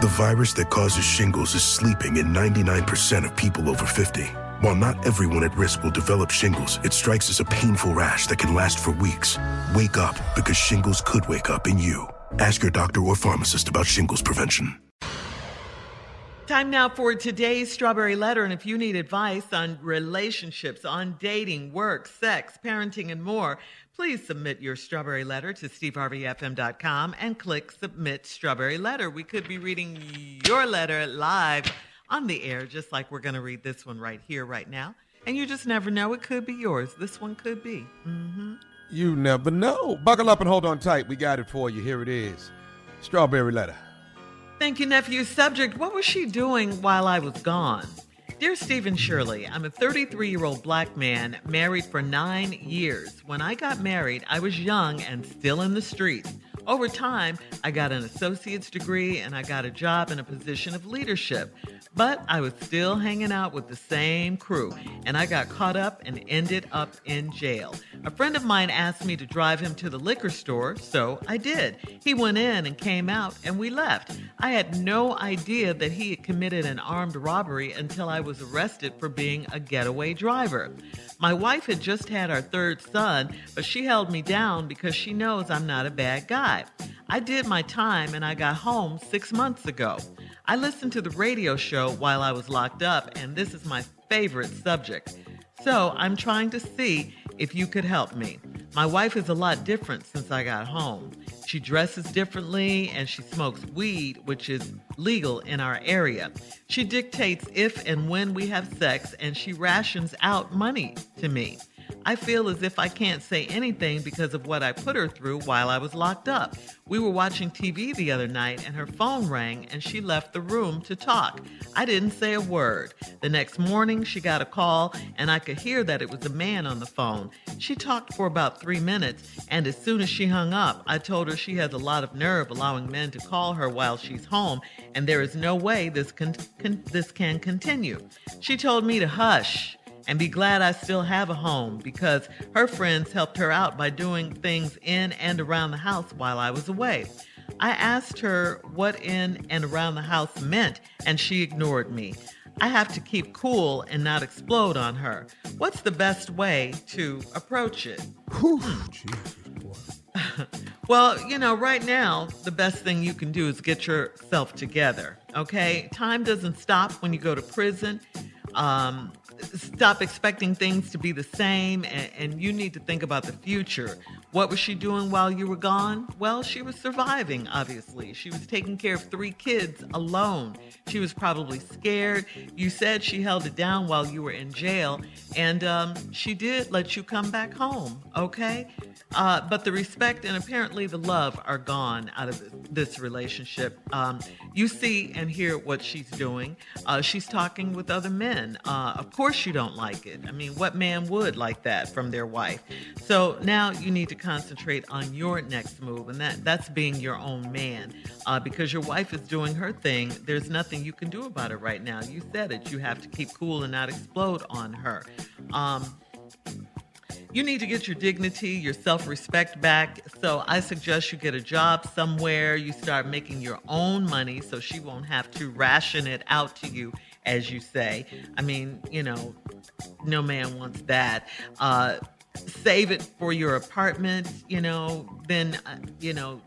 The virus that causes shingles is sleeping in 99% of people over 50. While not everyone at risk will develop shingles, it strikes as a painful rash that can last for weeks. Wake up because shingles could wake up in you. Ask your doctor or pharmacist about shingles prevention. Time now for today's Strawberry Letter. And if you need advice on relationships, on dating, work, sex, parenting, and more, please submit your Strawberry Letter to steveharveyfm.com and click Submit Strawberry Letter. We could be reading your letter live on the air, just like we're going to read this one right here, right now. And you just never know. It could be yours. This one could be. Mm-hmm. You never know. Buckle up and hold on tight. We got it for you. Here it is Strawberry Letter. Thank you, nephew. Subject What was she doing while I was gone? Dear Stephen Shirley, I'm a 33 year old black man married for nine years. When I got married, I was young and still in the streets. Over time, I got an associate's degree and I got a job in a position of leadership. But I was still hanging out with the same crew, and I got caught up and ended up in jail. A friend of mine asked me to drive him to the liquor store, so I did. He went in and came out, and we left. I had no idea that he had committed an armed robbery until I was arrested for being a getaway driver. My wife had just had our third son, but she held me down because she knows I'm not a bad guy. I did my time and I got home six months ago. I listened to the radio show while I was locked up, and this is my favorite subject. So I'm trying to see if you could help me. My wife is a lot different since I got home. She dresses differently and she smokes weed, which is legal in our area. She dictates if and when we have sex, and she rations out money to me. I feel as if I can't say anything because of what I put her through while I was locked up. We were watching TV the other night and her phone rang and she left the room to talk. I didn't say a word. The next morning, she got a call and I could hear that it was a man on the phone. She talked for about three minutes and as soon as she hung up, I told her she has a lot of nerve allowing men to call her while she's home and there is no way this can, this can continue. She told me to hush and be glad I still have a home because her friends helped her out by doing things in and around the house while I was away. I asked her what in and around the house meant, and she ignored me. I have to keep cool and not explode on her. What's the best way to approach it? Whew, Jesus, boy. well, you know, right now, the best thing you can do is get yourself together, okay? Time doesn't stop when you go to prison. Um, stop expecting things to be the same and, and, you need to think about the future. What was she doing while you were gone? Well, she was surviving, obviously. She was taking care of three kids alone. She was probably scared. You said she held it down while you were in jail, and um, she did let you come back home, okay? Uh, but the respect and apparently the love are gone out of this, relationship. Um, you see and hear what she's doing. Uh, she's talking with other men. Uh, of course, you don't like it. I mean, what man would like that from their wife? So now you need to concentrate on your next move, and that, that's being your own man. Uh, because your wife is doing her thing, there's nothing you can do about it right now. You said it. You have to keep cool and not explode on her. Um, you need to get your dignity, your self respect back. So I suggest you get a job somewhere. You start making your own money so she won't have to ration it out to you, as you say. I mean, you know, no man wants that. Uh, save it for your apartment, you know, then, uh, you know,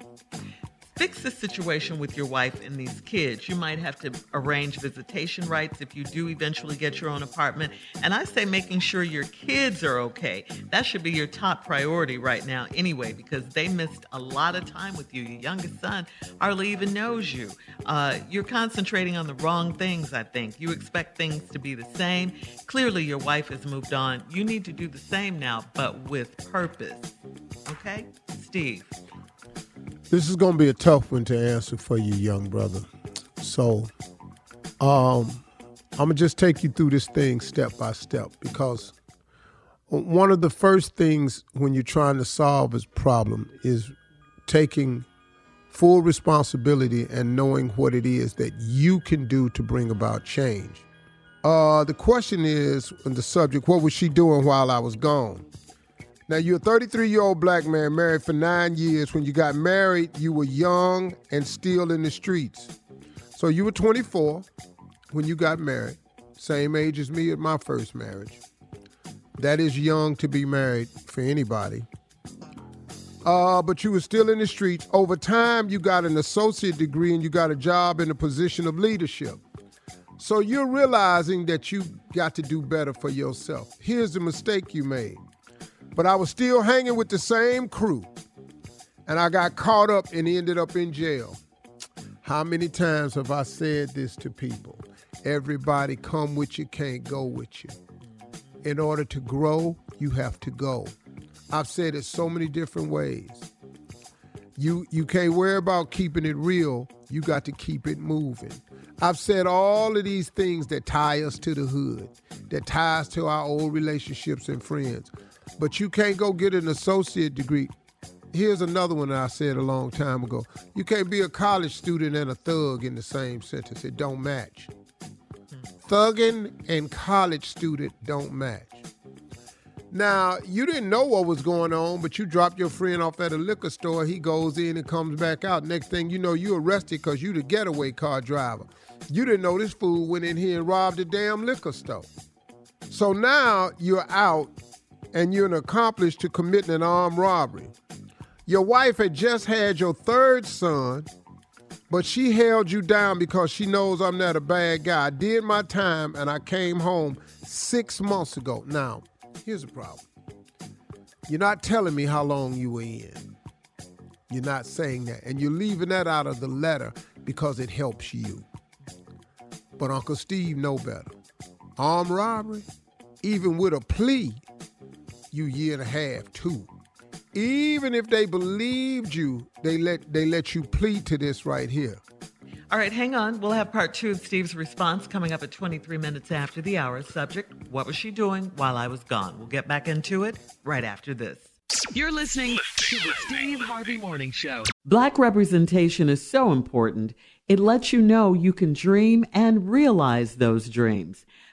fix the situation with your wife and these kids. You might have to arrange visitation rights if you do eventually get your own apartment. And I say making sure your kids are okay. That should be your top priority right now, anyway, because they missed a lot of time with you. Your youngest son hardly even knows you. Uh, you're concentrating on the wrong things, I think. You expect things to be the same. Clearly, your wife has moved on. You need to do the same now, but with purpose. Okay? Steve. This is going to be a tough one to answer for you, young brother. So, um, I'm going to just take you through this thing step by step because one of the first things when you're trying to solve this problem is taking full responsibility and knowing what it is that you can do to bring about change. Uh, the question is, on the subject, what was she doing while I was gone? Now, you're a 33 year old black man married for nine years. When you got married, you were young and still in the streets. So you were 24 when you got married, same age as me at my first marriage. That is young to be married for anybody. Uh, but you were still in the streets. Over time, you got an associate degree and you got a job in a position of leadership. So you're realizing that you got to do better for yourself. Here's the mistake you made but I was still hanging with the same crew. And I got caught up and ended up in jail. How many times have I said this to people? Everybody come with you, can't go with you. In order to grow, you have to go. I've said it so many different ways. You you can't worry about keeping it real, you got to keep it moving. I've said all of these things that tie us to the hood, that ties to our old relationships and friends but you can't go get an associate degree. Here's another one I said a long time ago. You can't be a college student and a thug in the same sentence. It don't match. Thugging and college student don't match. Now, you didn't know what was going on, but you dropped your friend off at a liquor store. He goes in and comes back out. Next thing you know, you arrested because you the getaway car driver. You didn't know this fool went in here and robbed a damn liquor store. So now you're out and you're an accomplice to committing an armed robbery. Your wife had just had your third son, but she held you down because she knows I'm not a bad guy. I did my time and I came home six months ago. Now, here's the problem you're not telling me how long you were in. You're not saying that. And you're leaving that out of the letter because it helps you. But Uncle Steve know better. Armed robbery, even with a plea, you year and a half too. Even if they believed you, they let they let you plead to this right here. All right, hang on. We'll have part two of Steve's response coming up at 23 minutes after the hour. Subject What was she doing while I was gone? We'll get back into it right after this. You're listening to the Steve Harvey Morning Show. Black representation is so important. It lets you know you can dream and realize those dreams.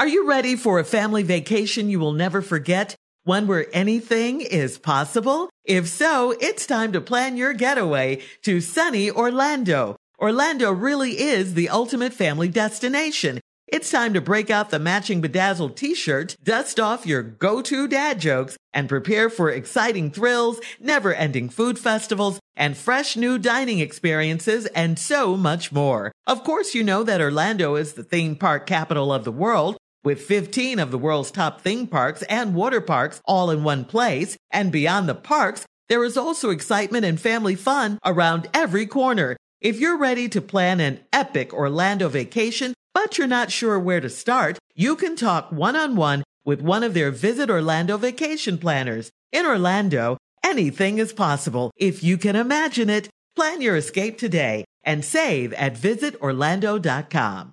Are you ready for a family vacation you will never forget? One where anything is possible? If so, it's time to plan your getaway to sunny Orlando. Orlando really is the ultimate family destination. It's time to break out the matching bedazzled t-shirt, dust off your go-to dad jokes, and prepare for exciting thrills, never-ending food festivals, and fresh new dining experiences, and so much more. Of course, you know that Orlando is the theme park capital of the world, with 15 of the world's top theme parks and water parks all in one place. And beyond the parks, there is also excitement and family fun around every corner. If you're ready to plan an epic Orlando vacation, but you're not sure where to start, you can talk one on one with one of their Visit Orlando vacation planners. In Orlando, anything is possible if you can imagine it. Plan your escape today and save at visitorlando.com.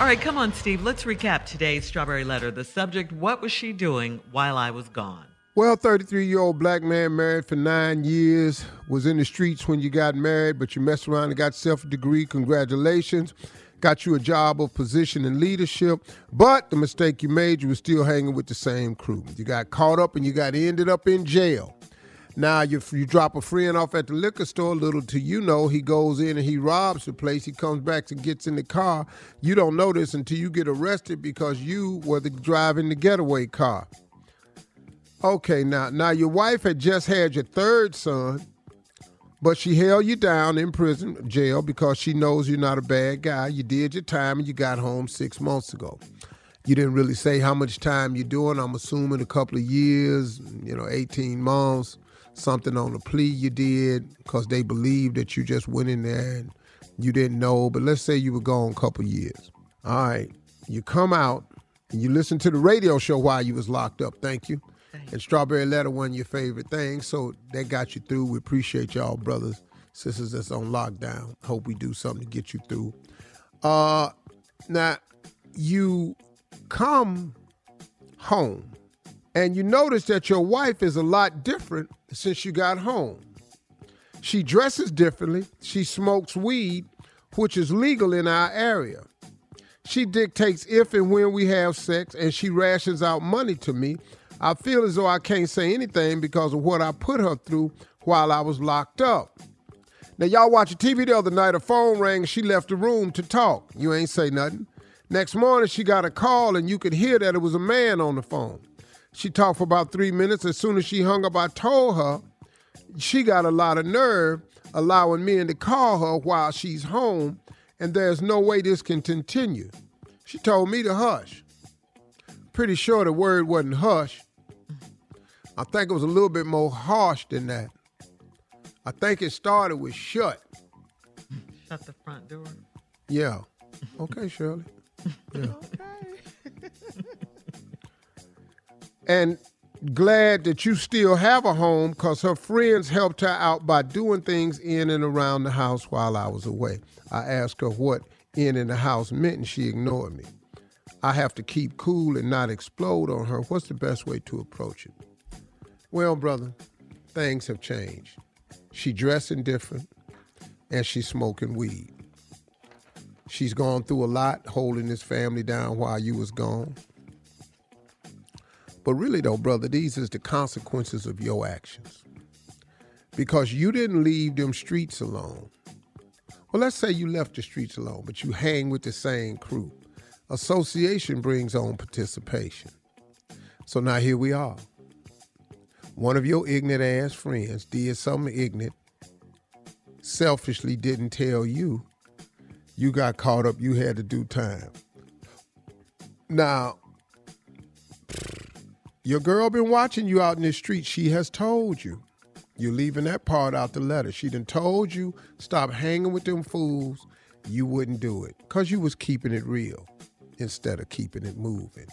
All right, come on, Steve. Let's recap today's Strawberry Letter. The subject What was she doing while I was gone? Well, 33 year old black man married for nine years, was in the streets when you got married, but you messed around and got self a degree. Congratulations. Got you a job of position and leadership, but the mistake you made, you were still hanging with the same crew. You got caught up and you got ended up in jail. Now you you drop a friend off at the liquor store. Little to you know, he goes in and he robs the place. He comes back and gets in the car. You don't know this until you get arrested because you were the driving the getaway car. Okay, now now your wife had just had your third son, but she held you down in prison, jail, because she knows you're not a bad guy. You did your time and you got home six months ago. You didn't really say how much time you're doing. I'm assuming a couple of years, you know, 18 months, something on the plea you did, because they believe that you just went in there and you didn't know. But let's say you were gone a couple years. All right, you come out And you listen to the radio show while you was locked up. Thank you. And Strawberry Letter, one of your favorite things. So that got you through. We appreciate y'all, brothers, sisters that's on lockdown. Hope we do something to get you through. Uh now you come home and you notice that your wife is a lot different since you got home. She dresses differently. She smokes weed, which is legal in our area. She dictates if and when we have sex, and she rations out money to me. I feel as though I can't say anything because of what I put her through while I was locked up. Now, y'all watching TV the other night, a phone rang and she left the room to talk. You ain't say nothing. Next morning, she got a call and you could hear that it was a man on the phone. She talked for about three minutes. As soon as she hung up, I told her she got a lot of nerve allowing men to call her while she's home, and there's no way this can continue. She told me to hush. Pretty sure the word wasn't hush. I think it was a little bit more harsh than that. I think it started with shut. Shut the front door. Yeah. Okay, Shirley. Yeah. and glad that you still have a home because her friends helped her out by doing things in and around the house while I was away. I asked her what in and the house meant and she ignored me. I have to keep cool and not explode on her. What's the best way to approach it? Well, brother, things have changed. She dressing different and she's smoking weed. She's gone through a lot holding this family down while you was gone. But really, though, brother, these is the consequences of your actions. Because you didn't leave them streets alone. Well, let's say you left the streets alone, but you hang with the same crew. Association brings on participation. So now here we are. One of your ignorant ass friends did something ignorant, selfishly didn't tell you. You got caught up, you had to do time. Now, your girl been watching you out in the street. She has told you. You're leaving that part out the letter. She done told you stop hanging with them fools. You wouldn't do it because you was keeping it real instead of keeping it moving.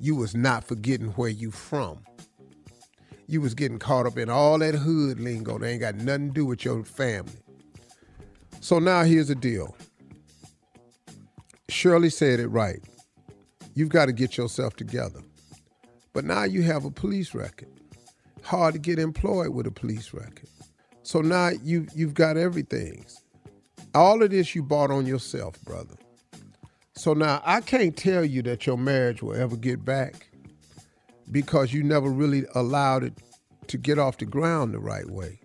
You was not forgetting where you from. You was getting caught up in all that hood lingo that ain't got nothing to do with your family. So now here's the deal. Shirley said it right. You've got to get yourself together. But now you have a police record. Hard to get employed with a police record. So now you you've got everything. All of this you bought on yourself, brother. So now I can't tell you that your marriage will ever get back because you never really allowed it to get off the ground the right way.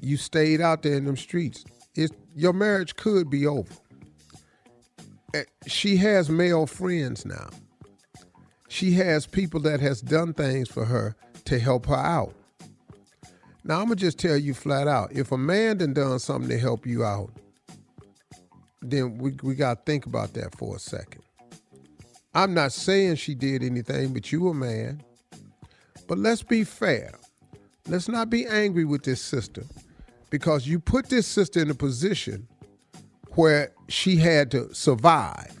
You stayed out there in them streets. It, your marriage could be over. She has male friends now she has people that has done things for her to help her out. Now I'm gonna just tell you flat out: if a man done done something to help you out, then we we gotta think about that for a second. I'm not saying she did anything, but you a man. But let's be fair. Let's not be angry with this sister because you put this sister in a position where she had to survive.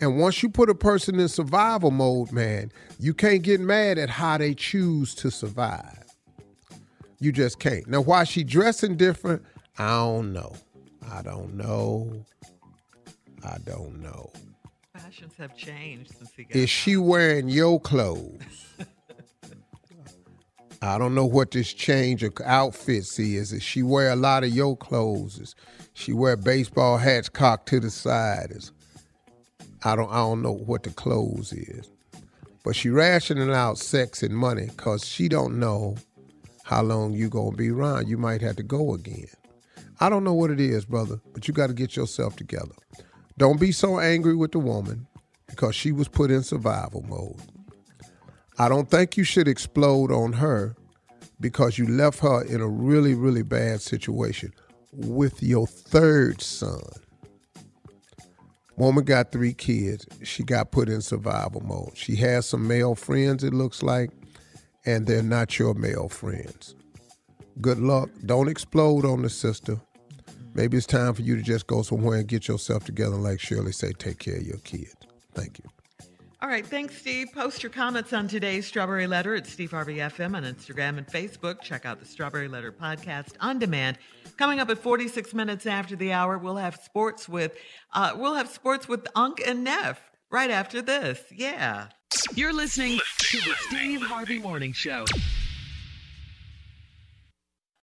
And once you put a person in survival mode, man, you can't get mad at how they choose to survive. You just can't. Now, why she dressing different, I don't know. I don't know. I don't know. Fashions have changed since he got. Is she wearing your clothes? I don't know what this change of outfits is. Is she wear a lot of your clothes? Is she wear baseball hats cocked to the side? Is I don't I don't know what the clothes is. But she rationing out sex and money because she don't know how long you gonna be around. You might have to go again. I don't know what it is, brother, but you got to get yourself together. Don't be so angry with the woman because she was put in survival mode. I don't think you should explode on her because you left her in a really, really bad situation with your third son. Woman got three kids. She got put in survival mode. She has some male friends, it looks like, and they're not your male friends. Good luck. Don't explode on the sister. Maybe it's time for you to just go somewhere and get yourself together. Like Shirley say, take care of your kids. Thank you. All right, thanks, Steve. Post your comments on today's Strawberry Letter at Steve Harvey FM on Instagram and Facebook. Check out the Strawberry Letter podcast on demand. Coming up at 46 minutes after the hour, we'll have sports with uh, we'll have sports with Unc and Neff right after this. Yeah. You're listening to the Steve Harvey Morning Show.